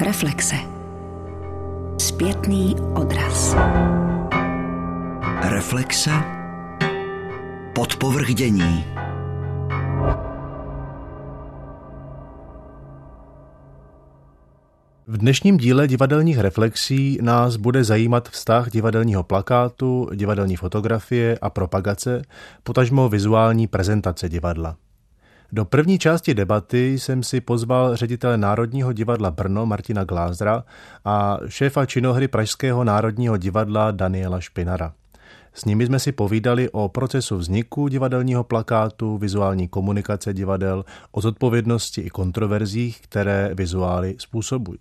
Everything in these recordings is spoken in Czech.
Reflexe. Zpětný odraz. Reflexe. Podpovrdění. V dnešním díle divadelních reflexí nás bude zajímat vztah divadelního plakátu, divadelní fotografie a propagace, potažmo vizuální prezentace divadla. Do první části debaty jsem si pozval ředitele Národního divadla Brno Martina Glázra a šéfa činohry Pražského národního divadla Daniela Špinara. S nimi jsme si povídali o procesu vzniku divadelního plakátu, vizuální komunikace divadel, o zodpovědnosti i kontroverzích, které vizuály způsobují.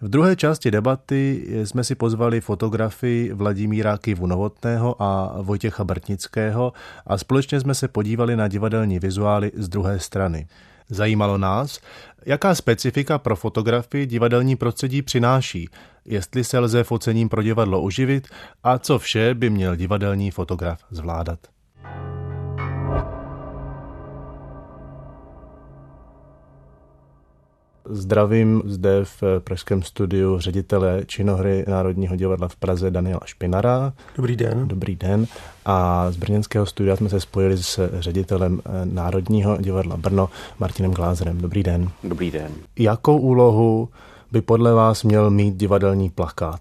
V druhé části debaty jsme si pozvali fotografii Vladimíra Kivu Novotného a Vojtěcha Brtnického a společně jsme se podívali na divadelní vizuály z druhé strany. Zajímalo nás, jaká specifika pro fotografii divadelní prostředí přináší, jestli se lze focením pro divadlo uživit a co vše by měl divadelní fotograf zvládat. Zdravím zde v pražském studiu ředitele činohry Národního divadla v Praze Daniela Špinara. Dobrý den. Dobrý den. A z brněnského studia jsme se spojili s ředitelem Národního divadla Brno Martinem Glázerem. Dobrý den. Dobrý den. Jakou úlohu by podle vás měl mít divadelní plakát?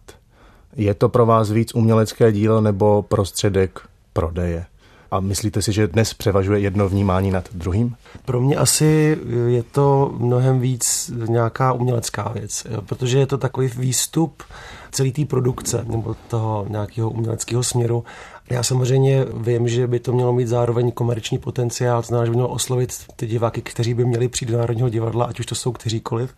Je to pro vás víc umělecké dílo nebo prostředek prodeje? A myslíte si, že dnes převažuje jedno vnímání nad druhým? Pro mě asi je to mnohem víc nějaká umělecká věc, protože je to takový výstup celé té produkce nebo toho nějakého uměleckého směru. Já samozřejmě vím, že by to mělo mít zároveň komerční potenciál, to znamená, že by mělo oslovit ty diváky, kteří by měli přijít do Národního divadla, ať už to jsou kteříkoliv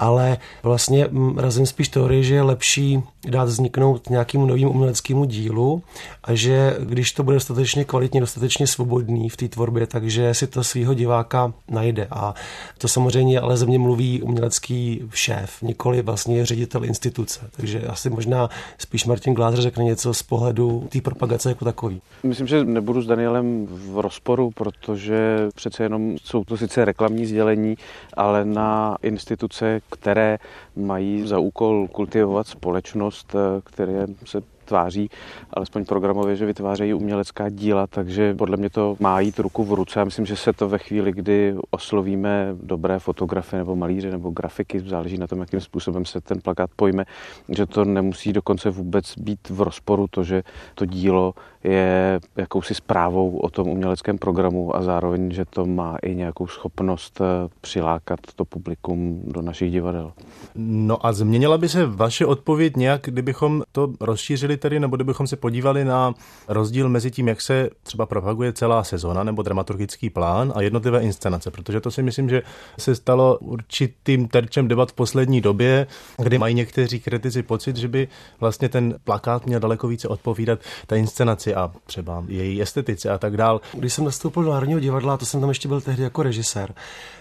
ale vlastně razím spíš teorii, že je lepší dát vzniknout nějakému novým uměleckému dílu a že když to bude dostatečně kvalitně, dostatečně svobodný v té tvorbě, takže si to svého diváka najde. A to samozřejmě ale ze mě mluví umělecký šéf, nikoli vlastně ředitel instituce. Takže asi možná spíš Martin Glázer řekne něco z pohledu té propagace jako takový. Myslím, že nebudu s Danielem v rozporu, protože přece jenom jsou to sice reklamní sdělení, ale na instituce, které mají za úkol kultivovat společnost, eh, které se tváří, alespoň programově, že vytvářejí umělecká díla, takže podle mě to má jít ruku v ruce. Já myslím, že se to ve chvíli, kdy oslovíme dobré fotografy nebo malíře nebo grafiky, záleží na tom, jakým způsobem se ten plakát pojme, že to nemusí dokonce vůbec být v rozporu to, že to dílo je jakousi zprávou o tom uměleckém programu a zároveň, že to má i nějakou schopnost eh, přilákat to publikum do našich divadel. No a změnila by se vaše odpověď nějak, kdybychom to rozšířili tedy, nebo kdybychom se podívali na rozdíl mezi tím, jak se třeba propaguje celá sezona nebo dramaturgický plán a jednotlivé inscenace, protože to si myslím, že se stalo určitým terčem debat v poslední době, kdy mají někteří kritici pocit, že by vlastně ten plakát měl daleko více odpovídat té inscenaci a třeba její estetice a tak dál. Když jsem nastoupil do Národního divadla, to jsem tam ještě byl tehdy jako režisér,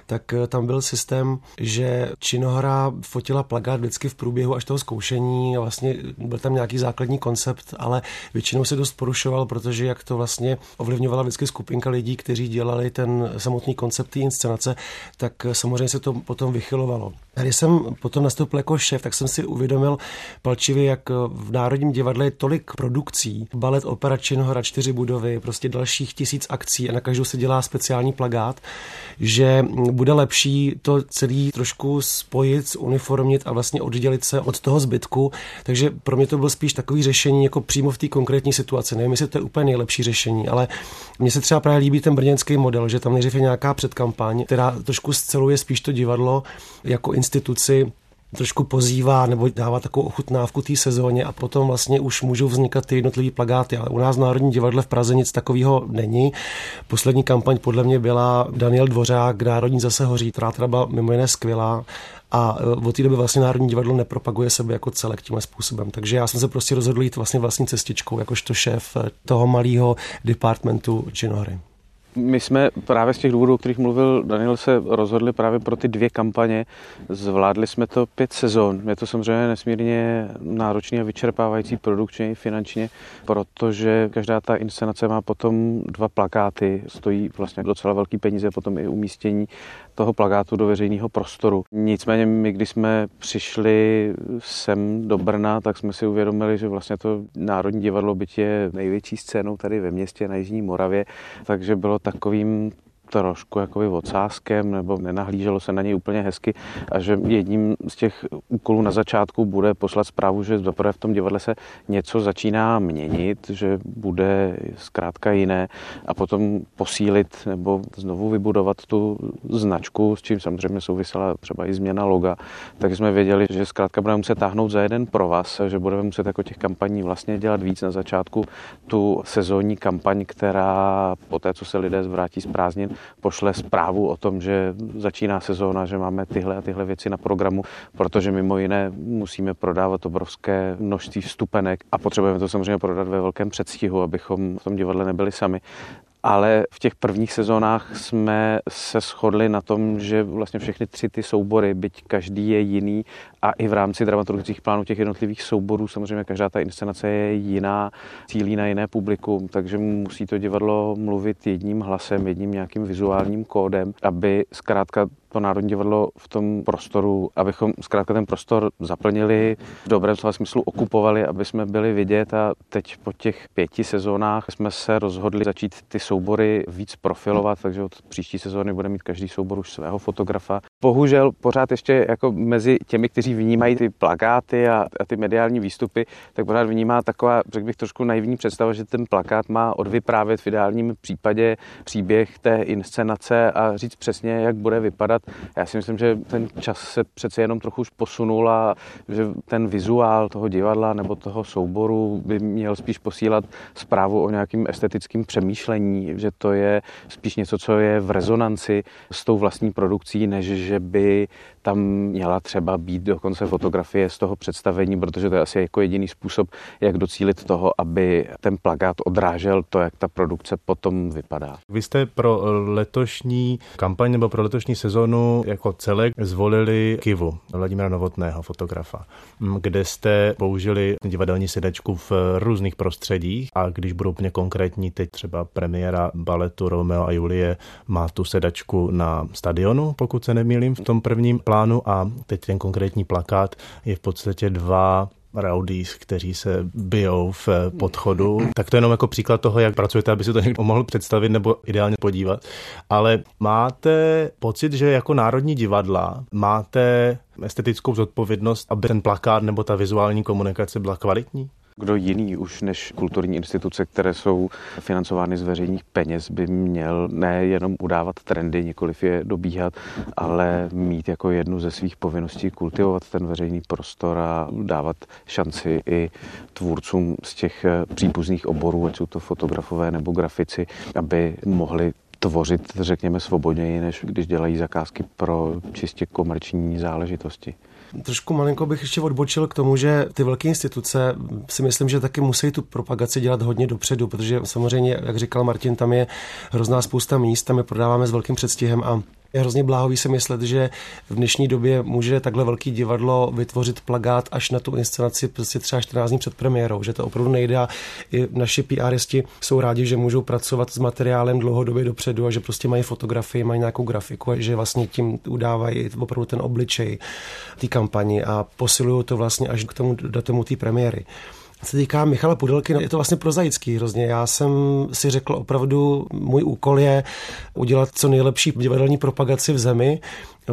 tak eh, tam byl systém, že činohra fotila plagát vždycky v průběhu až toho zkoušení a vlastně byl tam nějaký základní koncept, ale většinou se dost porušoval, protože jak to vlastně ovlivňovala vždycky skupinka lidí, kteří dělali ten samotný koncept té inscenace, tak samozřejmě se to potom vychylovalo. Když jsem potom nastoupil jako šéf, tak jsem si uvědomil palčivě, jak v Národním divadle je tolik produkcí, balet, opera, činohra, čtyři budovy, prostě dalších tisíc akcí a na každou se dělá speciální plagát, že bude lepší to celý trošku spojit, uniformit a vlastně oddělit se od toho zbytku. Takže pro mě to bylo spíš takový řešení jako přímo v té konkrétní situaci. Nevím, jestli to je úplně nejlepší řešení, ale mně se třeba právě líbí ten brněnský model, že tam nejdřív je nějaká předkampaň, která trošku sceluje spíš to divadlo jako instituci trošku pozývá nebo dává takovou ochutnávku té sezóně a potom vlastně už můžou vznikat ty jednotlivé plagáty. Ale u nás v Národní divadle v Praze nic takového není. Poslední kampaň podle mě byla Daniel Dvořák, Národní zase hoří, která teda byla mimo jiné skvělá a e, od té doby vlastně Národní divadlo nepropaguje sebe jako celek tímhle způsobem. Takže já jsem se prostě rozhodl jít vlastně vlastní cestičkou, jakožto šéf e, toho malého departmentu činohry. My jsme právě z těch důvodů, o kterých mluvil Daniel, se rozhodli právě pro ty dvě kampaně. Zvládli jsme to pět sezon. Je to samozřejmě nesmírně náročný a vyčerpávající produkčně i finančně, protože každá ta inscenace má potom dva plakáty, stojí vlastně docela velký peníze, potom i umístění toho plakátu do veřejného prostoru. Nicméně my, když jsme přišli sem do Brna, tak jsme si uvědomili, že vlastně to Národní divadlo byť je největší scénou tady ve městě na Jižní Moravě, takže bylo takovým trošku jakoby odsázkem nebo nenahlíželo se na něj úplně hezky a že jedním z těch úkolů na začátku bude poslat zprávu, že zaprvé v tom divadle se něco začíná měnit, že bude zkrátka jiné a potom posílit nebo znovu vybudovat tu značku, s čím samozřejmě souvisela třeba i změna loga, tak jsme věděli, že zkrátka budeme muset táhnout za jeden pro vás, že budeme muset jako těch kampaní vlastně dělat víc. Na začátku tu sezónní kampaň, která po té, co se lidé zvrátí z prázdnin, pošle zprávu o tom, že začíná sezóna, že máme tyhle a tyhle věci na programu, protože mimo jiné musíme prodávat obrovské množství vstupenek a potřebujeme to samozřejmě prodat ve velkém předstihu, abychom v tom divadle nebyli sami ale v těch prvních sezónách jsme se shodli na tom, že vlastně všechny tři ty soubory, byť každý je jiný a i v rámci dramaturgických plánů těch jednotlivých souborů, samozřejmě každá ta inscenace je jiná, cílí na jiné publikum, takže musí to divadlo mluvit jedním hlasem, jedním nějakým vizuálním kódem, aby zkrátka to Národní divadlo v tom prostoru, abychom zkrátka ten prostor zaplnili, v dobrém slova smyslu okupovali, aby jsme byli vidět a teď po těch pěti sezónách jsme se rozhodli začít ty soubory víc profilovat, takže od příští sezóny bude mít každý soubor už svého fotografa. Bohužel pořád ještě jako mezi těmi, kteří vnímají ty plakáty a, a ty mediální výstupy, tak pořád vnímá taková, řekl bych, trošku naivní představa, že ten plakát má odvyprávět v ideálním případě příběh té inscenace a říct přesně, jak bude vypadat dělat. Já si myslím, že ten čas se přece jenom trochu už posunul a že ten vizuál toho divadla nebo toho souboru by měl spíš posílat zprávu o nějakým estetickém přemýšlení, že to je spíš něco, co je v rezonanci s tou vlastní produkcí, než že by tam měla třeba být dokonce fotografie z toho představení, protože to je asi jako jediný způsob, jak docílit toho, aby ten plagát odrážel to, jak ta produkce potom vypadá. Vy jste pro letošní kampaň nebo pro letošní sezonu jako celek zvolili Kivu Vladimira Novotného, fotografa, kde jste použili divadelní sedačku v různých prostředích. A když budou úplně konkrétní, teď třeba premiéra baletu Romeo a Julie má tu sedačku na stadionu, pokud se nemýlím, v tom prvním plánu. A teď ten konkrétní plakát je v podstatě dva rowdies, kteří se bijou v podchodu. Tak to je jenom jako příklad toho, jak pracujete, aby si to někdo mohl představit nebo ideálně podívat. Ale máte pocit, že jako Národní divadla máte estetickou zodpovědnost, aby ten plakát nebo ta vizuální komunikace byla kvalitní? Kdo jiný už než kulturní instituce, které jsou financovány z veřejných peněz, by měl nejenom udávat trendy, nikoliv je dobíhat, ale mít jako jednu ze svých povinností kultivovat ten veřejný prostor a dávat šanci i tvůrcům z těch příbuzných oborů, ať jsou to fotografové nebo grafici, aby mohli tvořit, řekněme, svobodněji, než když dělají zakázky pro čistě komerční záležitosti. Trošku malinko bych ještě odbočil k tomu, že ty velké instituce si myslím, že taky musí tu propagaci dělat hodně dopředu, protože samozřejmě, jak říkal Martin, tam je hrozná spousta míst, tam je prodáváme s velkým předstihem a je hrozně bláhový si myslet, že v dnešní době může takhle velký divadlo vytvořit plagát až na tu inscenaci prostě třeba 14 dní před premiérou, že to opravdu nejde a i naši PRisti jsou rádi, že můžou pracovat s materiálem dlouhodobě dopředu a že prostě mají fotografii, mají nějakou grafiku a že vlastně tím udávají opravdu ten obličej té kampani a posilují to vlastně až k tomu datumu té premiéry se týká Michala Pudelky, je to vlastně prozaický hrozně. Já jsem si řekl opravdu, můj úkol je udělat co nejlepší divadelní propagaci v zemi,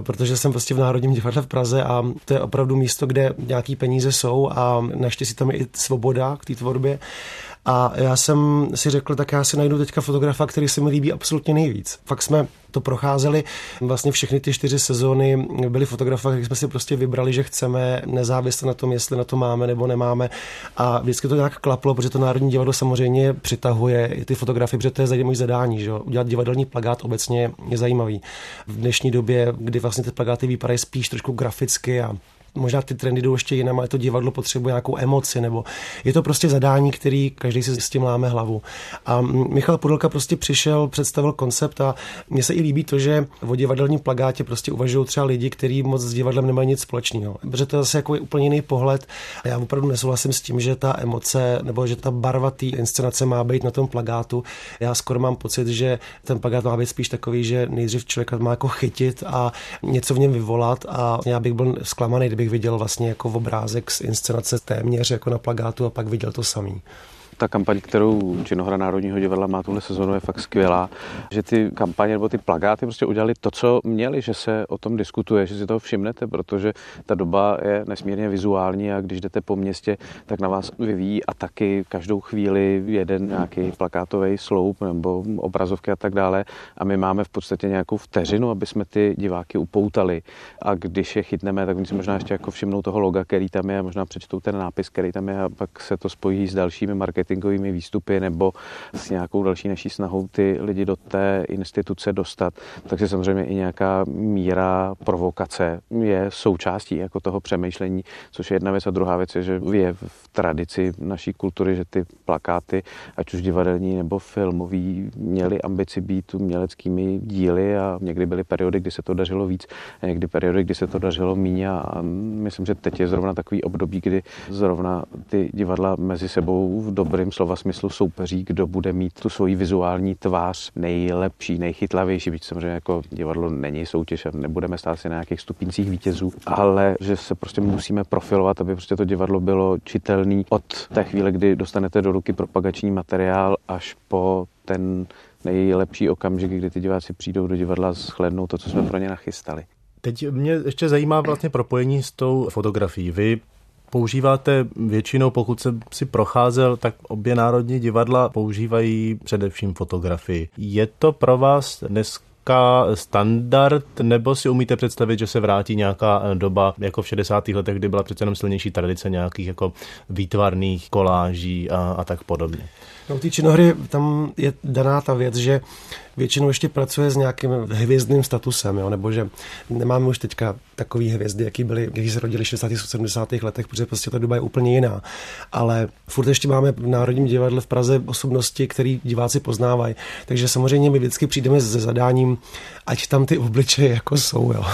protože jsem prostě v Národním divadle v Praze a to je opravdu místo, kde nějaký peníze jsou a naštěstí tam je i svoboda k té tvorbě. A já jsem si řekl, tak já si najdu teďka fotografa, který se mi líbí absolutně nejvíc. Fakt jsme to procházeli. Vlastně všechny ty čtyři sezóny byly fotografové, které jsme si prostě vybrali, že chceme, nezávisle na tom, jestli na to máme nebo nemáme. A vždycky to nějak klaplo, protože to Národní divadlo samozřejmě přitahuje ty fotografie, protože to je zajímavé zadání. Že? Udělat divadelní plagát obecně je zajímavý. V dnešní době, kdy vlastně ty plagáty vypadají spíš trošku graficky a možná ty trendy jdou ještě jinam, ale to divadlo potřebuje nějakou emoci, nebo je to prostě zadání, který každý si s tím láme hlavu. A Michal Pudelka prostě přišel, představil koncept a mně se i líbí to, že o divadelním plagátě prostě uvažují třeba lidi, kteří moc s divadlem nemají nic společného. Protože to je zase jako je úplně jiný pohled a já opravdu nesouhlasím s tím, že ta emoce nebo že ta barva té inscenace má být na tom plagátu. Já skoro mám pocit, že ten plagát má být spíš takový, že nejdřív člověk má jako chytit a něco v něm vyvolat a já bych byl zklamaný, kdybych viděl vlastně jako obrázek z inscenace téměř jako na plagátu a pak viděl to samý ta kampaň, kterou Činohra Národního divadla má tuhle sezonu, je fakt skvělá, že ty kampaně nebo ty plagáty prostě udělali to, co měli, že se o tom diskutuje, že si toho všimnete, protože ta doba je nesmírně vizuální a když jdete po městě, tak na vás vyvíjí a taky každou chvíli jeden nějaký plakátový sloup nebo obrazovky a tak dále. A my máme v podstatě nějakou vteřinu, aby jsme ty diváky upoutali. A když je chytneme, tak oni si možná ještě jako všimnou toho loga, který tam je, možná přečtou ten nápis, který tam je a pak se to spojí s dalšími marketingy marketingovými výstupy nebo s nějakou další naší snahou ty lidi do té instituce dostat. Takže samozřejmě i nějaká míra provokace je součástí jako toho přemýšlení, což je jedna věc. A druhá věc je, že je v tradici naší kultury, že ty plakáty, ať už divadelní nebo filmový, měly ambici být uměleckými díly a někdy byly periody, kdy se to dařilo víc, a někdy periody, kdy se to dařilo méně a myslím, že teď je zrovna takový období, kdy zrovna ty divadla mezi sebou v dobré dobrým slova smyslu soupeří, kdo bude mít tu svoji vizuální tvář nejlepší, nejchytlavější, byť samozřejmě jako divadlo není soutěž a nebudeme stát si na nějakých stupíncích vítězů, ale že se prostě musíme profilovat, aby prostě to divadlo bylo čitelný od té chvíle, kdy dostanete do ruky propagační materiál až po ten nejlepší okamžik, kdy ty diváci přijdou do divadla a shlednou to, co jsme pro ně nachystali. Teď mě ještě zajímá vlastně propojení s tou fotografií. Vy používáte většinou, pokud jsem si procházel, tak obě národní divadla používají především fotografii. Je to pro vás dnes standard, nebo si umíte představit, že se vrátí nějaká doba jako v 60. letech, kdy byla přece jenom silnější tradice nějakých jako výtvarných koláží a, a tak podobně? No, té činohry tam je daná ta věc, že většinou ještě pracuje s nějakým hvězdným statusem, jo? nebo že nemáme už teďka takový hvězdy, jaký byly, jaký se rodili v 60. 70. letech, protože prostě ta doba je úplně jiná. Ale furt ještě máme v Národním divadle v Praze osobnosti, které diváci poznávají. Takže samozřejmě my vždycky přijdeme se zadáním, ať tam ty obličeje jako jsou. Jo?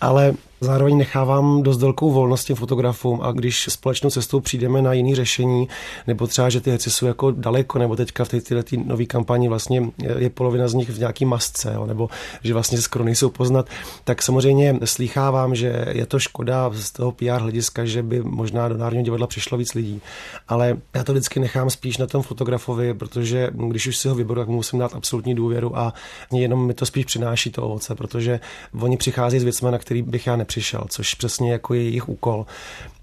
Ale Zároveň nechávám dost velkou volnost těm fotografům a když společnou cestou přijdeme na jiný řešení, nebo třeba, že ty herci jsou jako daleko, nebo teďka v této nové kampani vlastně je polovina z nich v nějaký masce, jo, nebo že vlastně skoro nejsou poznat, tak samozřejmě slýchávám, že je to škoda z toho PR hlediska, že by možná do Národního divadla přišlo víc lidí. Ale já to vždycky nechám spíš na tom fotografovi, protože když už si ho vyberu, tak musím dát absolutní důvěru a jenom mi to spíš přináší to ovoce, protože oni přichází s věcmi, na který bych já nepřišel což přesně jako je jejich úkol.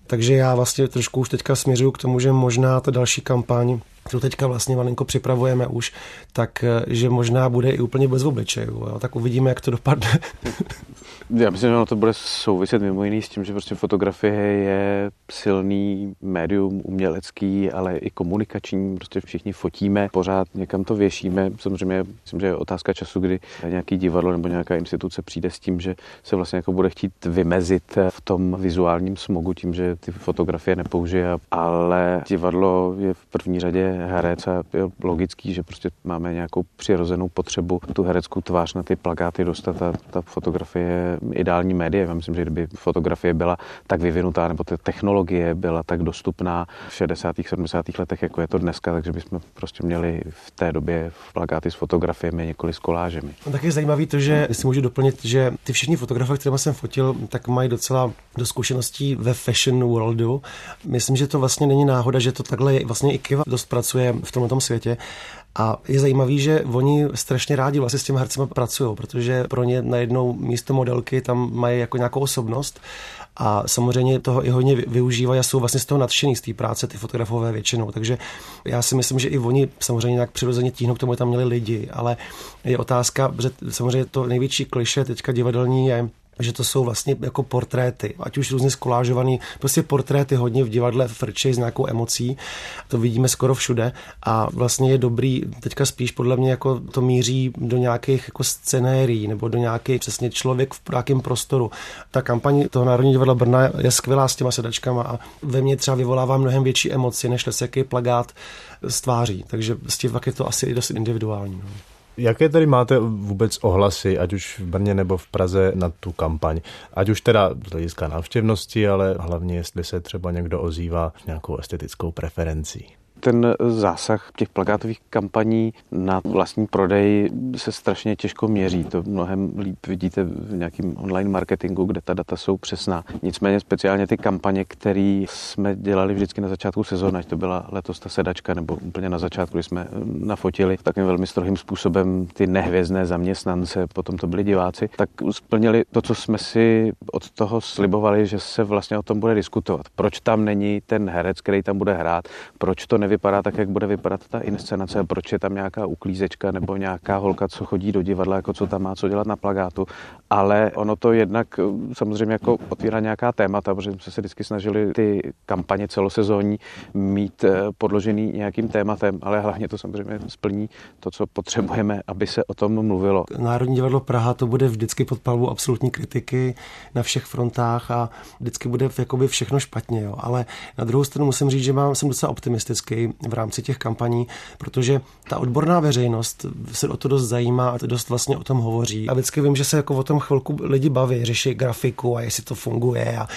Takže já vlastně trošku už teďka směřuju k tomu, že možná ta další kampaň, kterou teďka vlastně malinko připravujeme už, tak eh, že možná bude i úplně bez obličejů. Tak uvidíme, jak to dopadne. Já myslím, že ono to bude souviset mimo jiný s tím, že prostě fotografie je silný médium umělecký, ale i komunikační. Prostě všichni fotíme, pořád někam to věšíme. Samozřejmě myslím, že je otázka času, kdy nějaký divadlo nebo nějaká instituce přijde s tím, že se vlastně jako bude chtít vymezit v tom vizuálním smogu tím, že ty fotografie nepoužije. Ale divadlo je v první řadě herec a je logický, že prostě máme nějakou přirozenou potřebu tu hereckou tvář na ty plakáty dostat a ta fotografie je ideální média. Já myslím, že kdyby fotografie byla tak vyvinutá, nebo ta technologie byla tak dostupná v 60. 70. letech, jako je to dneska, takže bychom prostě měli v té době plakáty s fotografiemi, několik s kolážemi. No, tak je zajímavý to, že si můžu doplnit, že ty všichni fotografové, které jsem fotil, tak mají docela do zkušeností ve fashion worldu. Myslím, že to vlastně není náhoda, že to takhle je, vlastně i Kiva dost pracuje v tomto světě. A je zajímavý, že oni strašně rádi vlastně s těmi hercema pracují, protože pro ně najednou místo modelky tam mají jako nějakou osobnost a samozřejmě toho i hodně využívají a jsou vlastně z toho nadšený z té práce ty fotografové většinou. Takže já si myslím, že i oni samozřejmě nějak přirozeně tíhnou k tomu, tam měli lidi, ale je otázka, že samozřejmě to největší kliše teďka divadelní je, že to jsou vlastně jako portréty, ať už různě skolážovaný, prostě portréty hodně v divadle frčej s nějakou emocí, to vidíme skoro všude a vlastně je dobrý, teďka spíš podle mě jako to míří do nějakých jako scenérií nebo do nějakých přesně člověk v nějakém prostoru. Ta kampaň toho Národního divadla Brna je skvělá s těma sedačkama a ve mně třeba vyvolává mnohem větší emoci, než jaký plagát stváří. Takže vlastně pak je to asi i dost individuální. No. Jaké tady máte vůbec ohlasy, ať už v Brně nebo v Praze, na tu kampaň? Ať už teda z hlediska návštěvnosti, ale hlavně jestli se třeba někdo ozývá nějakou estetickou preferencí. Ten zásah těch plakátových kampaní na vlastní prodej se strašně těžko měří. To mnohem líp vidíte v nějakém online marketingu, kde ta data jsou přesná. Nicméně speciálně ty kampaně, které jsme dělali vždycky na začátku sezóny, ať to byla letos ta sedačka, nebo úplně na začátku, kdy jsme nafotili takovým velmi strohým způsobem ty nehvězdné zaměstnance, potom to byli diváci, tak splnili to, co jsme si od toho slibovali, že se vlastně o tom bude diskutovat. Proč tam není ten herec, který tam bude hrát, proč to nevy nevypadá tak, jak bude vypadat ta inscenace, proč je tam nějaká uklízečka nebo nějaká holka, co chodí do divadla, jako co tam má co dělat na plagátu, ale ono to jednak eh, samozřejmě jako otvírá nějaká témata, protože jsme se vždycky snažili ty kampaně celosezónní mít eh, podložený nějakým tématem, ale hlavně to samozřejmě splní to, co potřebujeme, aby se o tom mluvilo. Národní divadlo Praha to bude vždycky pod palbou absolutní kritiky na všech frontách a vždycky bude jakoby všechno špatně, jo. ale na druhou stranu musím říct, že mám, jsem docela optimistický v rámci těch kampaní, protože ta odborná veřejnost se o to dost zajímá a dost vlastně o tom hovoří. A vždycky vím, že se jako o tom chvilku lidi baví, řeší grafiku a jestli to funguje a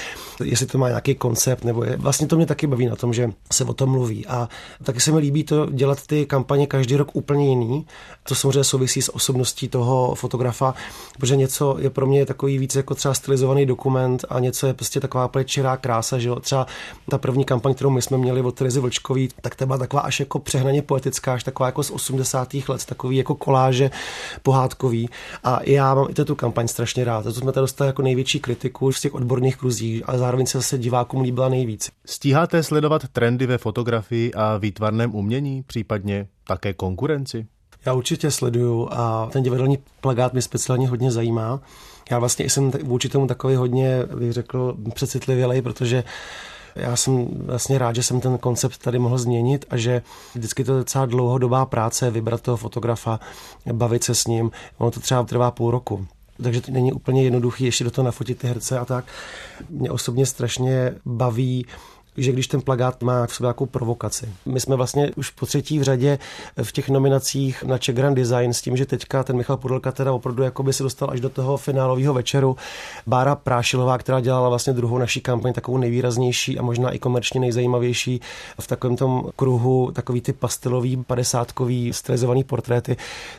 jestli to má nějaký koncept, nebo je. vlastně to mě taky baví na tom, že se o tom mluví. A taky se mi líbí to dělat ty kampaně každý rok úplně jiný. To samozřejmě souvisí s osobností toho fotografa, protože něco je pro mě takový víc jako třeba stylizovaný dokument a něco je prostě taková čirá krása, že jo. Třeba ta první kampaň, kterou my jsme měli od Terezy Vlčkový, tak ta byla taková až jako přehnaně poetická, až taková jako z 80. let, takový jako koláže pohádkový. A já mám i tu kampaň strašně rád. To jsme tady dostali jako největší kritiku z těch odborných kruzí, ale zároveň se zase divákům líbila nejvíc. Stíháte sledovat trendy ve fotografii a výtvarném umění, případně také konkurenci? Já určitě sleduju a ten divadelní plagát mě speciálně hodně zajímá. Já vlastně jsem vůči tomu takový hodně, bych řekl, přecitlivělej, protože já jsem vlastně rád, že jsem ten koncept tady mohl změnit a že vždycky to je docela dlouhodobá práce vybrat toho fotografa, bavit se s ním. Ono to třeba trvá půl roku takže to není úplně jednoduchý ještě do toho nafotit ty herce a tak. Mě osobně strašně baví že když ten plagát má v sobě nějakou provokaci. My jsme vlastně už po třetí v řadě v těch nominacích na Czech Grand Design s tím, že teďka ten Michal Pudelka teda opravdu jako by se dostal až do toho finálového večeru. Bára Prášilová, která dělala vlastně druhou naší kampaň, takovou nejvýraznější a možná i komerčně nejzajímavější v takovém tom kruhu, takový ty pastelový, padesátkový, stylizovaný portréty,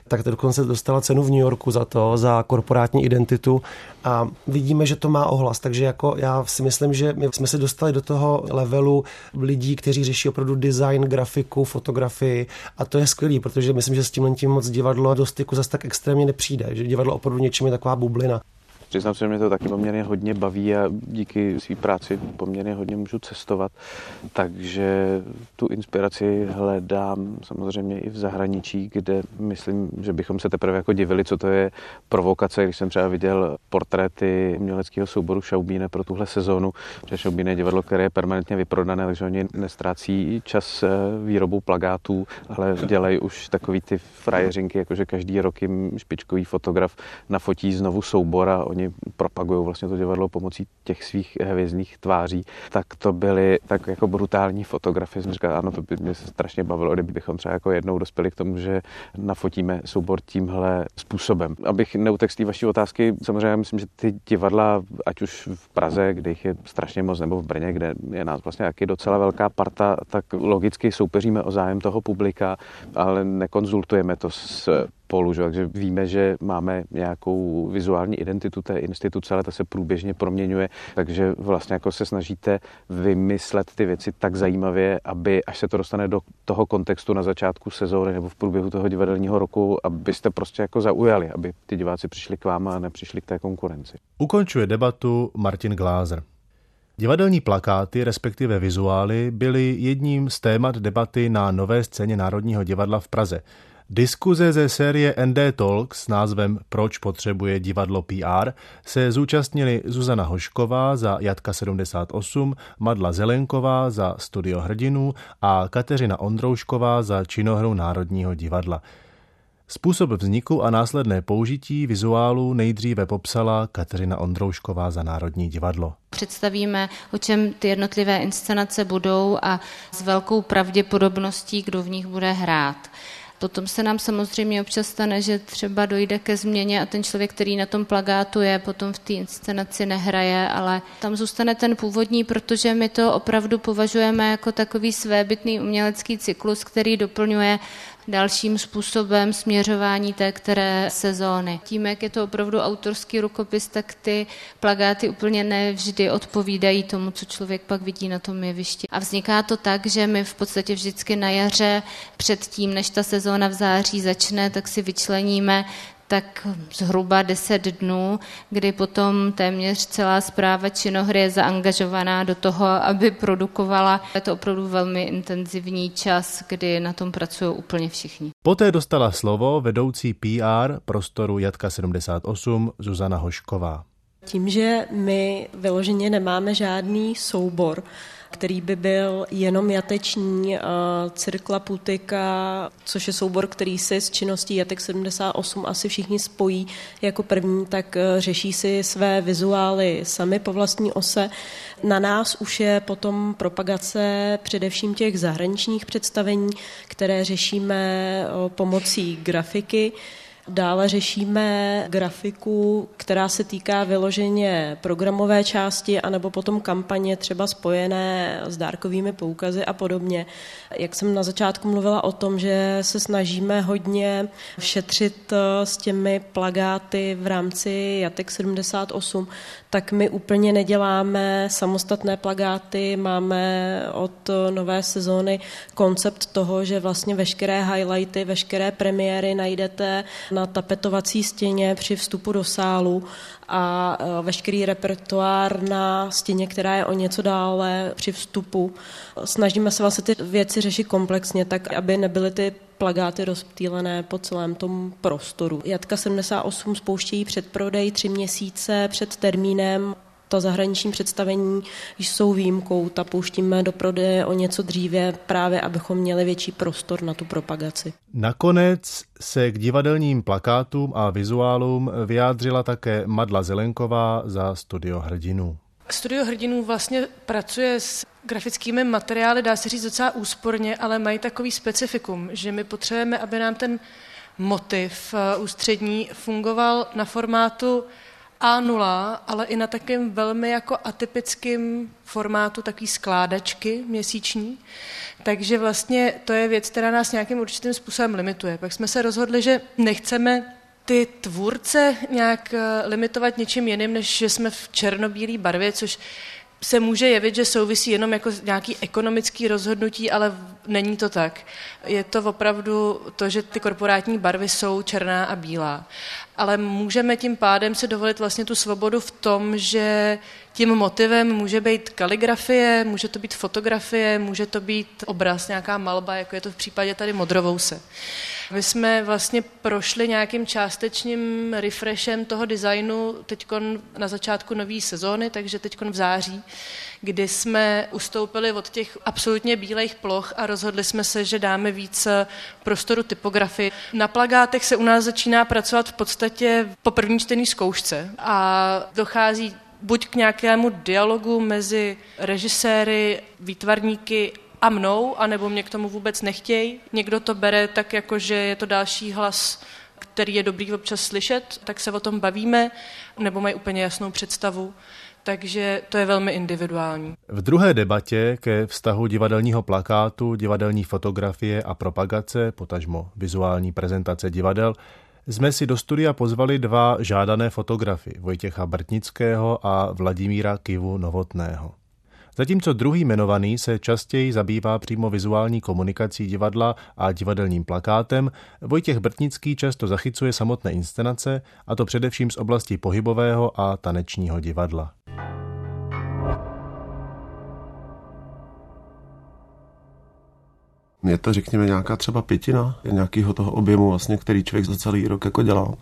tak to dokonce dostala cenu v New Yorku za to, za korporátní identitu a vidíme, že to má ohlas, takže jako já si myslím, že my jsme se dostali do toho levelu lidí, kteří řeší opravdu design, grafiku, fotografii a to je skvělý, protože myslím, že s tím tím moc divadlo do styku zase tak extrémně nepřijde, že divadlo opravdu něčím je taková bublina. Přiznám se, že mě to taky poměrně hodně baví a díky své práci poměrně hodně můžu cestovat, takže tu inspiraci hledám samozřejmě i v zahraničí, kde myslím, že bychom se teprve jako divili, co to je provokace, když jsem třeba viděl portréty uměleckého souboru Šaubíne pro tuhle sezónu, že Šaubíne je divadlo, které je permanentně vyprodané, takže oni nestrácí čas eh, výrobou plagátů, ale dělají už takový ty frajeřinky, jakože každý rok jim špičkový fotograf nafotí znovu soubor a oni propagují vlastně to divadlo pomocí těch svých hvězdných tváří, tak to byly tak jako brutální fotografie. Jsem říkal, ano, to by mě se strašně bavilo, kdybychom třeba jako jednou dospěli k tomu, že nafotíme soubor tímhle způsobem. Abych neutek z té vaší otázky, samozřejmě myslím, že ty divadla, ať už v Praze, kde jich je strašně moc, nebo v Brně, kde je nás vlastně taky docela velká parta, tak logicky soupeříme o zájem toho publika, ale nekonzultujeme to s spolu, že? takže víme, že máme nějakou vizuální identitu té instituce, ale ta se průběžně proměňuje, takže vlastně jako se snažíte vymyslet ty věci tak zajímavě, aby až se to dostane do toho kontextu na začátku sezóny nebo v průběhu toho divadelního roku, abyste prostě jako zaujali, aby ty diváci přišli k vám a nepřišli k té konkurenci. Ukončuje debatu Martin Glázer. Divadelní plakáty, respektive vizuály, byly jedním z témat debaty na nové scéně Národního divadla v Praze. Diskuze ze série ND Talks s názvem Proč potřebuje divadlo PR se zúčastnili Zuzana Hošková za Jatka 78, Madla Zelenková za Studio hrdinů a Kateřina Ondroušková za činohru Národního divadla. Způsob vzniku a následné použití vizuálu nejdříve popsala Kateřina Ondroušková za Národní divadlo. Představíme, o čem ty jednotlivé inscenace budou a s velkou pravděpodobností, kdo v nich bude hrát. Potom se nám samozřejmě občas stane, že třeba dojde ke změně a ten člověk, který na tom plagátu je, potom v té inscenaci nehraje, ale tam zůstane ten původní, protože my to opravdu považujeme jako takový svébytný umělecký cyklus, který doplňuje dalším způsobem směřování té které sezóny. Tím, jak je to opravdu autorský rukopis, tak ty plagáty úplně nevždy odpovídají tomu, co člověk pak vidí na tom jevišti. A vzniká to tak, že my v podstatě vždycky na jaře, předtím, než ta sezóna v září začne, tak si vyčleníme tak zhruba 10 dnů, kdy potom téměř celá zpráva činohry je zaangažovaná do toho, aby produkovala. Je to opravdu velmi intenzivní čas, kdy na tom pracují úplně všichni. Poté dostala slovo vedoucí PR prostoru Jatka 78 Zuzana Hošková. Tím, že my vyloženě nemáme žádný soubor, který by byl jenom jateční, Cirkla Putika, což je soubor, který se s činností Jatek 78 asi všichni spojí jako první, tak e, řeší si své vizuály sami po vlastní ose. Na nás už je potom propagace především těch zahraničních představení, které řešíme pomocí grafiky. Dále řešíme grafiku, která se týká vyloženě programové části, anebo potom kampaně třeba spojené s dárkovými poukazy a podobně. Jak jsem na začátku mluvila o tom, že se snažíme hodně šetřit eh, s těmi plagáty v rámci Jatek 78, tak my úplně neděláme samostatné plagáty, máme od nové sezóny koncept toho, že vlastně veškeré highlighty, veškeré premiéry najdete na tapetovací stěně při vstupu do sálu a e, veškerý repertoár na stěně, která je o něco dále při vstupu. Snažíme se vlastně ty věci řešit komplexně, tak aby nebyly ty plagáty rozptýlené po celém tom prostoru. Jatka 78 spouštějí předprodej tři měsíce před termínem ta zahraniční představení jsou výjimkou, ta pouštíme do prodeje o něco dříve, právě abychom měli větší prostor na tu propagaci. Nakonec se k divadelním plakátům a vizuálům vyjádřila také Madla Zelenková za Studio hrdinů. Studio hrdinů vlastně pracuje s grafickými materiály, dá se říct docela úsporně, ale mají takový specifikum, že my potřebujeme, aby nám ten motiv eh, ústřední fungoval na formátu a0, ale i na takém velmi jako atypickém formátu takové skládačky měsíční. Takže vlastně to je věc, která nás nějakým určitým způsobem limituje. Pak jsme se rozhodli, že nechceme ty tvůrce nějak eh, limitovat něčím jiným, než že jsme v černobílé barvě, což se může jevit, že souvisí jenom jako nějaký ekonomický rozhodnutí, ale není to tak. Je to opravdu to, že ty korporátní barvy jsou černá a bílá. Ale můžeme tím pádem se dovolit vlastně tu svobodu v tom, že tím motivem může být kaligrafie, může to být fotografie, může to být obraz, nějaká malba, jako je to v případě tady Modrovouse. My jsme vlastně prošli nějakým částečným refreshem toho designu teď na začátku nové sezóny, takže teď v září, kdy jsme ustoupili od těch absolutně bílých ploch a rozhodli jsme se, že dáme víc prostoru typografii. Na plagátech se u nás začíná pracovat v podstatě po první čtený zkoušce a dochází buď k nějakému dialogu mezi režiséry, výtvarníky a mnou, anebo mě k tomu vůbec nechtějí. Někdo to bere tak, jako že je to další hlas, který je dobrý občas slyšet, tak se o tom bavíme, nebo mají úplně jasnou představu. Takže to je velmi individuální. V druhé debatě ke vztahu divadelního plakátu, divadelní fotografie a propagace, potažmo vizuální prezentace divadel, jsme si do studia pozvali dva žádané fotografy, Vojtěcha Brtnického a Vladimíra Kivu Novotného. Zatímco druhý jmenovaný se častěji zabývá přímo vizuální komunikací divadla a divadelním plakátem, Vojtěch Brtnický často zachycuje samotné inscenace, a to především z oblasti pohybového a tanečního divadla. Je to, řekněme, nějaká třeba pětina nějakého toho objemu, vlastně, který člověk za celý rok jako dělá.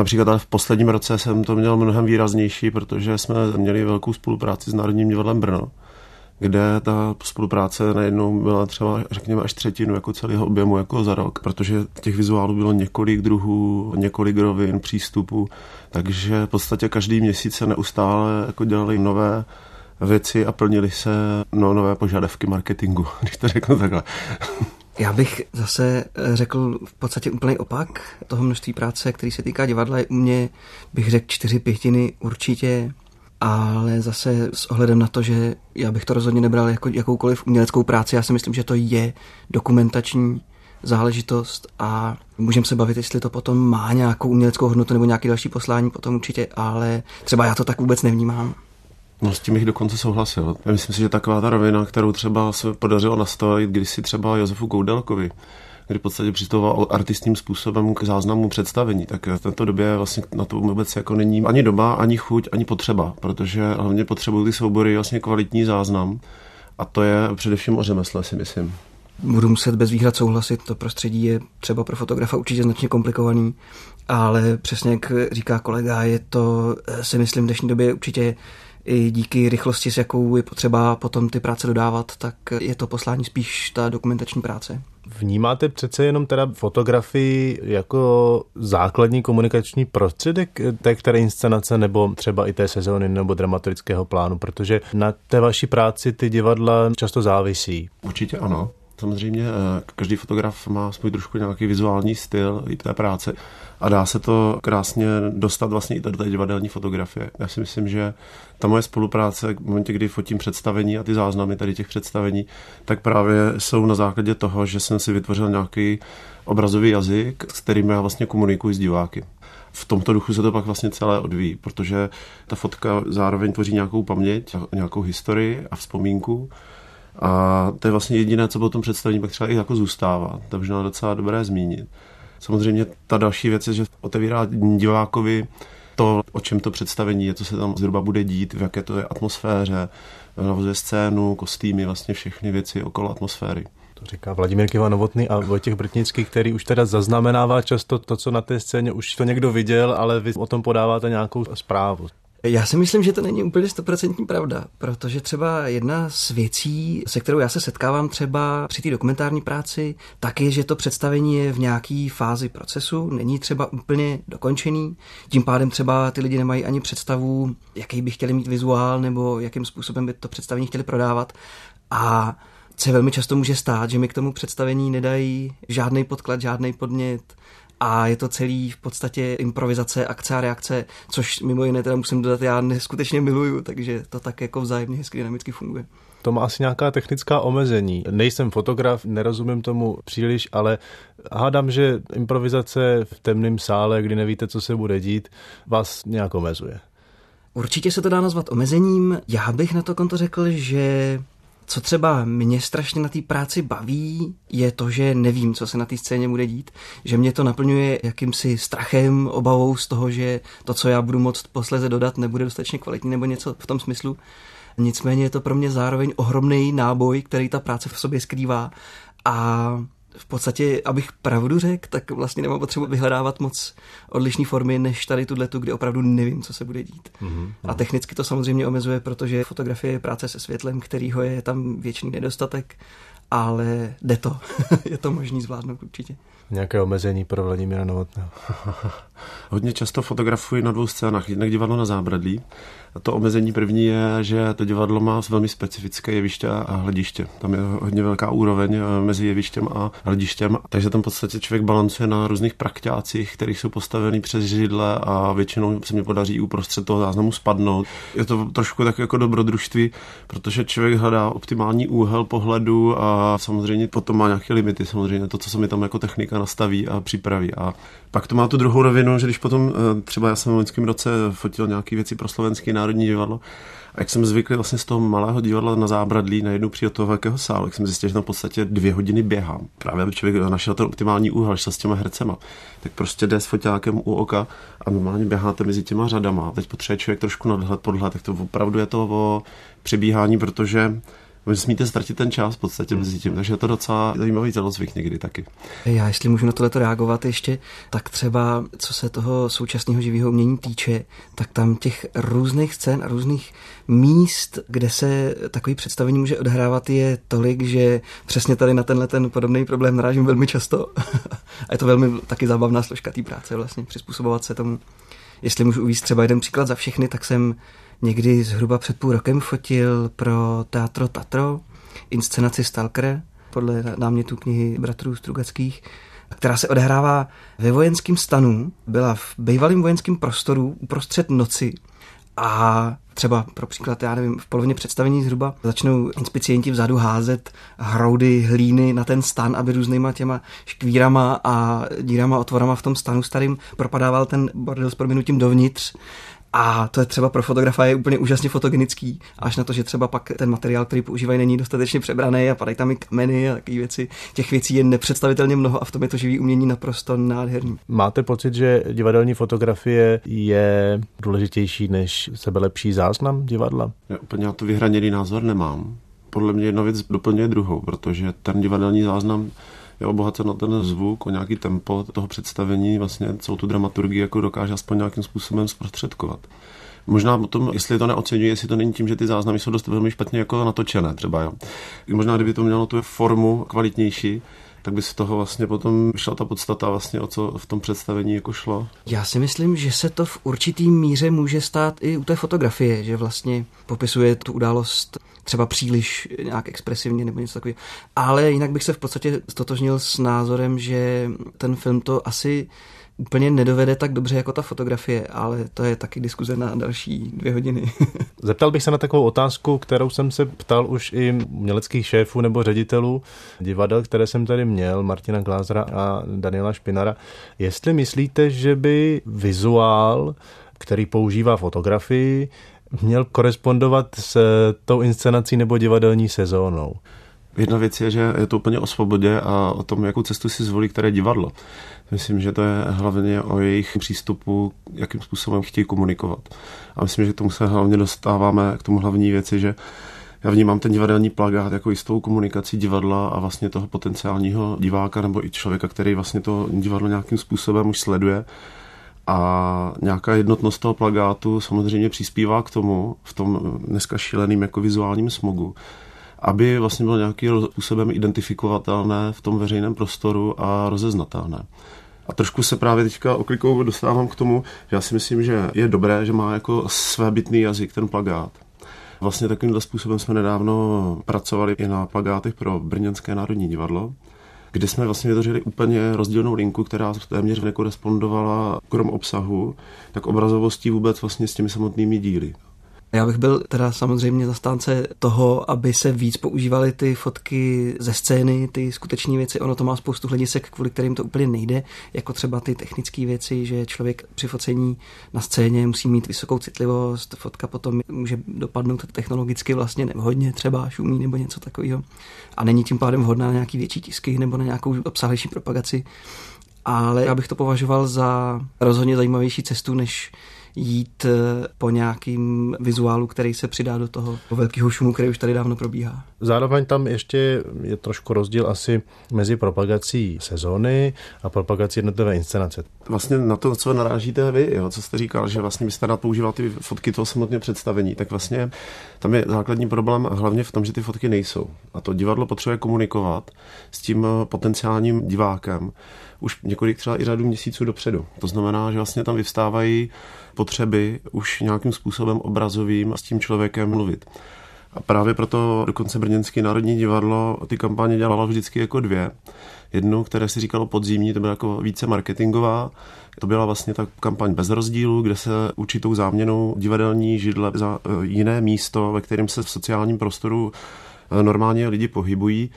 Například ale v posledním roce jsem to měl mnohem výraznější, protože jsme měli velkou spolupráci s Národním divadlem Brno, kde ta spolupráce najednou byla třeba, řekněme, až třetinu jako celého objemu jako za rok, protože těch vizuálů bylo několik druhů, několik rovin, přístupů, takže v podstatě každý měsíc se neustále jako dělali nové věci a plnili se no, nové požadavky marketingu, když to řeknu takhle. Já bych zase řekl v podstatě úplný opak toho množství práce, který se týká divadla. U mě bych řekl čtyři pětiny určitě, ale zase s ohledem na to, že já bych to rozhodně nebral jako jakoukoliv uměleckou práci, já si myslím, že to je dokumentační záležitost a můžeme se bavit, jestli to potom má nějakou uměleckou hodnotu nebo nějaký další poslání, potom určitě, ale třeba já to tak vůbec nevnímám. No s tím bych dokonce souhlasil. Já myslím si, že taková ta rovina, kterou třeba se podařilo nastavit kdysi třeba Josefu Koudelkovi, kdy v podstatě přistupoval artistním způsobem k záznamu představení, tak v této době vlastně na to vůbec jako není ani doba, ani chuť, ani potřeba, protože hlavně potřebují ty soubory vlastně kvalitní záznam a to je především o řemesle, si myslím. Budu muset bez výhrad souhlasit, to prostředí je třeba pro fotografa určitě značně komplikovaný, ale přesně jak říká kolega, je to, eh, si myslím, v dnešní době určitě i díky rychlosti, s jakou je potřeba potom ty práce dodávat, tak je to poslání spíš ta dokumentační práce. Vnímáte přece jenom teda fotografii jako základní komunikační prostředek té které inscenace nebo třeba i té sezóny nebo dramaturgického plánu, protože na té vaší práci ty divadla často závisí. Určitě ano. Samozřejmě eh, každý fotograf má svůj trošku nějaký vizuální styl i té práce a dá se to krásně dostat vlastně i do té divadelní fotografie. Já si myslím, že ta moje spolupráce v momentě, kdy fotím představení a ty záznamy tady těch představení, tak právě jsou na základě toho, že jsem si vytvořil nějaký obrazový jazyk, s kterým já vlastně komunikuji s diváky. V tomto duchu se to pak vlastně celé odvíjí, protože ta fotka zároveň tvoří nějakou paměť, nějakou historii a vzpomínku a to je vlastně jediné, co potom představení pak třeba i jako zůstává. To je možná docela dobré zmínit. Samozřejmě ta další věc je, že otevírá divákovi to, o čem to představení je, co se tam zhruba bude dít, v jaké to je atmosféře, navozuje scénu, kostýmy, vlastně všechny věci okolo atmosféry. To říká Vladimír Kiva Novotný a Vojtěch Brtnický, který už teda zaznamenává často to, co na té scéně už to někdo viděl, ale vy o tom podáváte nějakou zprávu. Já si myslím, že to není úplně stoprocentní pravda, protože třeba jedna z věcí, se kterou já se setkávám třeba při té dokumentární práci, tak je, že to představení je v nějaké fázi procesu, není třeba úplně dokončený, tím pádem třeba ty lidi nemají ani představu, jaký by chtěli mít vizuál nebo jakým způsobem by to představení chtěli prodávat. A se velmi často může stát, že mi k tomu představení nedají žádný podklad, žádný podnět, a je to celý v podstatě improvizace, akce a reakce, což mimo jiné teda musím dodat, já neskutečně miluju, takže to tak jako vzájemně hezky dynamicky funguje. To má asi nějaká technická omezení. Nejsem fotograf, nerozumím tomu příliš, ale hádám, že improvizace v temném sále, kdy nevíte, co se bude dít, vás nějak omezuje. Určitě se to dá nazvat omezením. Já bych na to konto řekl, že co třeba mě strašně na té práci baví, je to, že nevím, co se na té scéně bude dít, že mě to naplňuje jakýmsi strachem, obavou z toho, že to, co já budu moct posleze dodat, nebude dostatečně kvalitní nebo něco v tom smyslu. Nicméně je to pro mě zároveň ohromný náboj, který ta práce v sobě skrývá a v podstatě, abych pravdu řekl, tak vlastně nemám potřebu vyhledávat moc odlišné formy, než tady tuhle tu, kdy opravdu nevím, co se bude dít. Mm-hmm. A technicky to samozřejmě omezuje, protože fotografie je práce se světlem, kterýho je tam věčný nedostatek, ale jde to. je to možný zvládnout určitě. Nějaké omezení pro Vladimíra Novotného. Hodně často fotografuji na dvou scénách. Jednak divadlo na zábradlí. A to omezení první je, že to divadlo má velmi specifické jeviště a hlediště. Tam je hodně velká úroveň eh, mezi jevištěm a hledištěm, takže tam v podstatě člověk balancuje na různých prakťácích, které jsou postaveny přes židle a většinou se mi podaří uprostřed toho záznamu spadnout. Je to trošku tak jako dobrodružství, protože člověk hledá optimální úhel pohledu a samozřejmě potom má nějaké limity, samozřejmě to, co se mi tam jako technika nastaví a připraví. A pak to má tu druhou rovinu, že když potom eh, třeba já jsem v loňském roce fotil nějaké věci pro slovenský národní divadlo, a jak jsem zvyklý vlastně z toho malého divadla na zábradlí na jednu přijel toho velkého sálu, jak jsem zjistil, že tam v podstatě dvě hodiny běhám. Právě aby člověk našel ten optimální úhel, šel s těma hercema. Tak prostě jde s foťákem u oka a normálně běháte mezi těma řadama. Teď potřebuje člověk trošku nadhled, podhled, tak to opravdu je to o přebíhání, protože smíte ztratit ten čas v podstatě mezi tím, takže je to docela zajímavý tělocvik někdy taky. Já, jestli můžu na tohleto reagovat ještě, tak třeba co se toho současného živého umění týče, tak tam těch různých scén a různých míst, kde se takový představení může odhrávat, je tolik, že přesně tady na tenhle ten podobný problém narážím velmi často. a je to velmi taky zábavná složka té práce, vlastně přizpůsobovat se tomu. Jestli můžu uvíct třeba jeden příklad za všechny, tak jsem někdy zhruba před půl rokem fotil pro Teatro Tatro inscenaci Stalker podle námětu knihy bratrů Strugackých, která se odehrává ve vojenském stanu, byla v bývalém vojenském prostoru uprostřed noci a třeba pro příklad, já nevím, v polovině představení zhruba začnou inspicienti vzadu házet hroudy hlíny na ten stan, aby různýma těma škvírama a dírama, otvorama v tom stanu starým propadával ten bordel s proměnutím dovnitř a to je třeba pro fotografa je úplně úžasně fotogenický, až na to, že třeba pak ten materiál, který používají, není dostatečně přebraný a padají tam i kameny a takové věci. Těch věcí je nepředstavitelně mnoho a v tom je to živý umění naprosto nádherný. Máte pocit, že divadelní fotografie je důležitější než sebelepší záznam divadla? Já úplně na to vyhraněný názor nemám. Podle mě jedna věc doplňuje druhou, protože ten divadelní záznam je obohacen na ten zvuk, o nějaký tempo toho představení, vlastně celou tu dramaturgii jako dokáže aspoň nějakým způsobem zprostředkovat. Možná o tom, jestli to neocenuje, jestli to není tím, že ty záznamy jsou dost velmi špatně jako natočené třeba. Jo. Možná, kdyby to mělo tu formu kvalitnější, tak by z toho vlastně potom šla ta podstata vlastně, o co v tom představení jako šlo. Já si myslím, že se to v určitý míře může stát i u té fotografie, že vlastně popisuje tu událost třeba příliš nějak expresivně nebo něco takového. Ale jinak bych se v podstatě stotožnil s názorem, že ten film to asi úplně nedovede tak dobře jako ta fotografie, ale to je taky diskuze na další dvě hodiny. Zeptal bych se na takovou otázku, kterou jsem se ptal už i měleckých šéfů nebo ředitelů divadel, které jsem tady měl, Martina Glázra a Daniela Špinara. Jestli myslíte, že by vizuál, který používá fotografii, měl korespondovat s tou inscenací nebo divadelní sezónou? Jedna věc je, že je to úplně o svobodě a o tom, jakou cestu si zvolí které divadlo. Myslím, že to je hlavně o jejich přístupu, jakým způsobem chtějí komunikovat. A myslím, že k tomu se hlavně dostáváme k tomu hlavní věci, že já vnímám ten divadelní plagát jako jistou komunikací divadla a vlastně toho potenciálního diváka nebo i člověka, který vlastně to divadlo nějakým způsobem už sleduje. A nějaká jednotnost toho plagátu samozřejmě přispívá k tomu, v tom dneska šíleným jako vizuálním smogu, aby vlastně bylo nějakým způsobem identifikovatelné v tom veřejném prostoru a rozeznatelné. A trošku se právě teďka oklikou dostávám k tomu, že já si myslím, že je dobré, že má jako svébytný jazyk ten plagát. Vlastně takovýmhle způsobem jsme nedávno pracovali i na plagátech pro Brněnské národní divadlo, kde jsme vlastně vytvořili úplně rozdílnou linku, která téměř nekorespondovala krom obsahu, tak obrazovostí vůbec vlastně s těmi samotnými díly. Já bych byl teda samozřejmě zastánce toho, aby se víc používaly ty fotky ze scény, ty skutečné věci. Ono to má spoustu hledisek, kvůli kterým to úplně nejde, jako třeba ty technické věci, že člověk při focení na scéně musí mít vysokou citlivost, fotka potom může dopadnout technologicky vlastně nevhodně, třeba šumí nebo něco takového. A není tím pádem vhodná na nějaký větší tisky nebo na nějakou obsahlejší propagaci. Ale já bych to považoval za rozhodně zajímavější cestu, než jít eh, po nějakým vizuálu, který se přidá do toho velkého šumu, který už tady dávno probíhá. Zároveň tam ještě je trošku rozdíl asi mezi propagací sezóny a propagací jednotlivé inscenace. Vlastně na to, co narážíte vy, jo, co jste říkal, že vlastně byste rád používal ty fotky toho samotné představení, tak vlastně tam je základní problém hlavně v tom, že ty fotky nejsou. A to divadlo potřebuje komunikovat s tím potenciálním divákem už několik třeba i řadu měsíců dopředu. To znamená, že vlastně tam vyvstávají potřeby už nějakým způsobem obrazovým s tím člověkem mluvit. A právě proto dokonce Brněnské národní divadlo ty kampaně dělalo vždycky jako dvě. Jednu, které si říkalo podzimní, to byla jako více marketingová. To byla vlastně ta kampaň bez rozdílu, kde se určitou záměnou divadelní židle za eh, jiné místo, ve kterém se v sociálním prostoru eh, normálně lidi pohybují,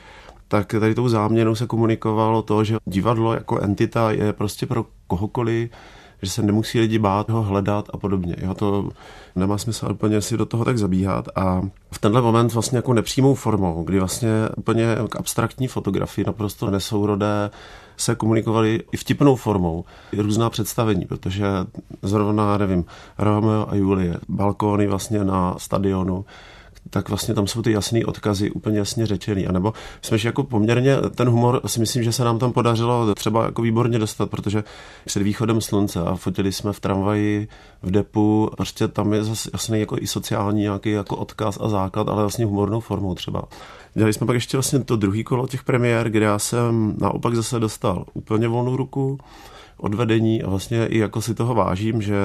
tak tady tou záměnou se komunikovalo to, že divadlo jako entita je prostě pro kohokoliv, že se nemusí lidi bát ho hledat a podobně. Jo, to nemá smysl úplně si do toho tak zabíhat a v tenhle moment vlastně jako nepřímou formou, kdy vlastně úplně k abstraktní fotografii naprosto nesourodé se komunikovali i vtipnou formou, různá představení, protože zrovna, nevím, Romeo a Julie, balkóny vlastně na stadionu, tak vlastně tam jsou ty jasné odkazy úplně jasně řečený. A nebo jsme jako poměrně, ten humor si myslím, že se nám tam podařilo třeba jako výborně dostat, protože před východem slunce a fotili jsme v tramvaji, v depu, prostě tam je zase jasný jako i sociální nějaký jako odkaz a základ, ale vlastně humornou formou třeba. Dělali jsme pak ještě vlastně to druhý kolo těch premiér, kde já jsem naopak zase dostal úplně volnou ruku od vedení a vlastně i jako si toho vážím, že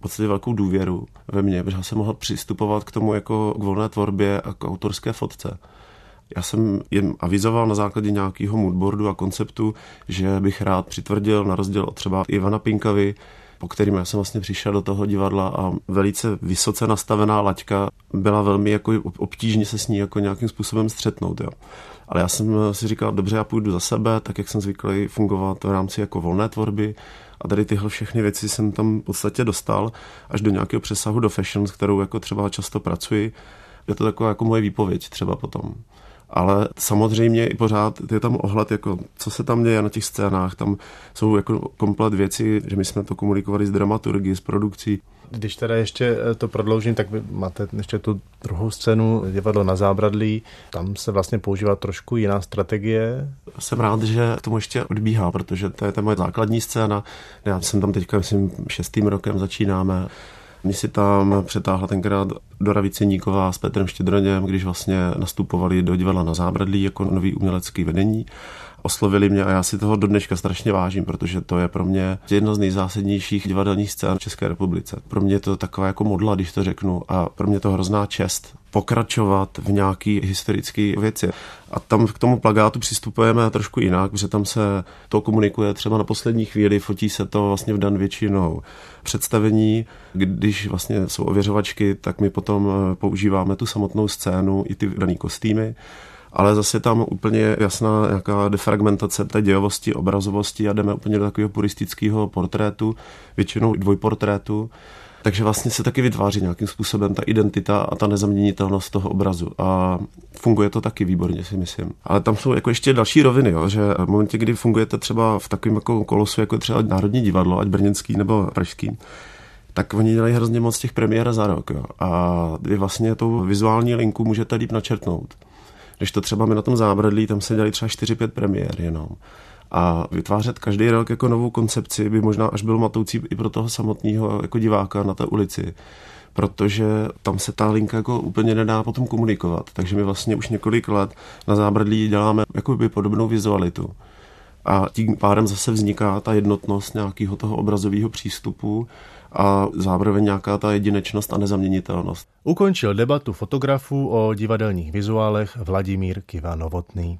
podstatě velkou důvěru ve mně, protože jsem mohl přistupovat k tomu jako k volné tvorbě a k autorské fotce. Já jsem jim avizoval na základě nějakého moodboardu a konceptu, že bych rád přitvrdil, na rozdíl od třeba Ivana Pinkavy, po kterým já jsem vlastně přišel do toho divadla a velice vysoce nastavená laťka byla velmi jako obtížně se s ní jako nějakým způsobem střetnout. Jo. Ale já jsem si říkal, dobře, já půjdu za sebe, tak jak jsem zvyklý fungovat v rámci jako volné tvorby a tady tyhle všechny věci jsem tam v podstatě dostal až do nějakého přesahu do fashion, s kterou jako třeba často pracuji. Je to taková jako moje výpověď třeba potom ale samozřejmě i pořád je tam ohled, jako co se tam děje na těch scénách, tam jsou jako komplet věci, že my jsme to komunikovali s dramaturgií, s produkcí. Když teda ještě eh, to prodloužím, tak vy máte ještě tu druhou scénu, divadlo na zábradlí, tam se vlastně používá trošku jiná strategie. Jsem rád, že k tomu ještě odbíhá, protože to je ta moje základní scéna. Já jsem tam teďka, myslím, šestým rokem začínáme mě si tam přetáhla tenkrát Dora Viceníková s Petrem Štědroněm, když vlastně nastupovali do divadla na zábradlí jako nový umělecký vedení oslovili mě a já si toho do dneška strašně vážím, protože to je pro mě jedna z nejzásadnějších divadelních scén v České republice. Pro mě je to taková jako modla, když to řeknu, a pro mě to hrozná čest pokračovat v nějaký historické věci. A tam k tomu plagátu přistupujeme trošku jinak, protože tam se to komunikuje třeba na poslední chvíli, fotí se to vlastně v dan většinou představení. Když vlastně jsou ověřovačky, tak my potom používáme tu samotnou scénu i ty dané kostýmy ale zase tam úplně jasná nějaká defragmentace té dějovosti, obrazovosti a jdeme úplně do takového puristického portrétu, většinou dvojportrétu, takže vlastně se taky vytváří nějakým způsobem ta identita a ta nezaměnitelnost toho obrazu. A funguje to taky výborně, si myslím. Ale tam jsou jako ještě další roviny, jo, že v momentě, kdy fungujete třeba v takovém jako kolosu, jako třeba Národní divadlo, ať brněnský nebo pražský, tak oni dělají hrozně moc těch premiér za rok. Jo. A vy vlastně tu vizuální linku můžete líp načrtnout. Když to třeba my na tom zábradlí, tam se dělali třeba 4-5 premiér jenom. A vytvářet každý rok jako novou koncepci by možná až byl matoucí i pro toho samotného jako diváka na té ulici protože tam se ta linka jako úplně nedá potom komunikovat. Takže my vlastně už několik let na zábradlí děláme jakoby podobnou vizualitu. A tím pádem zase vzniká ta jednotnost nějakého toho obrazového přístupu a zároveň nějaká ta jedinečnost a nezaměnitelnost. Ukončil debatu fotografů o divadelních vizuálech Vladimír Kiva Novotný.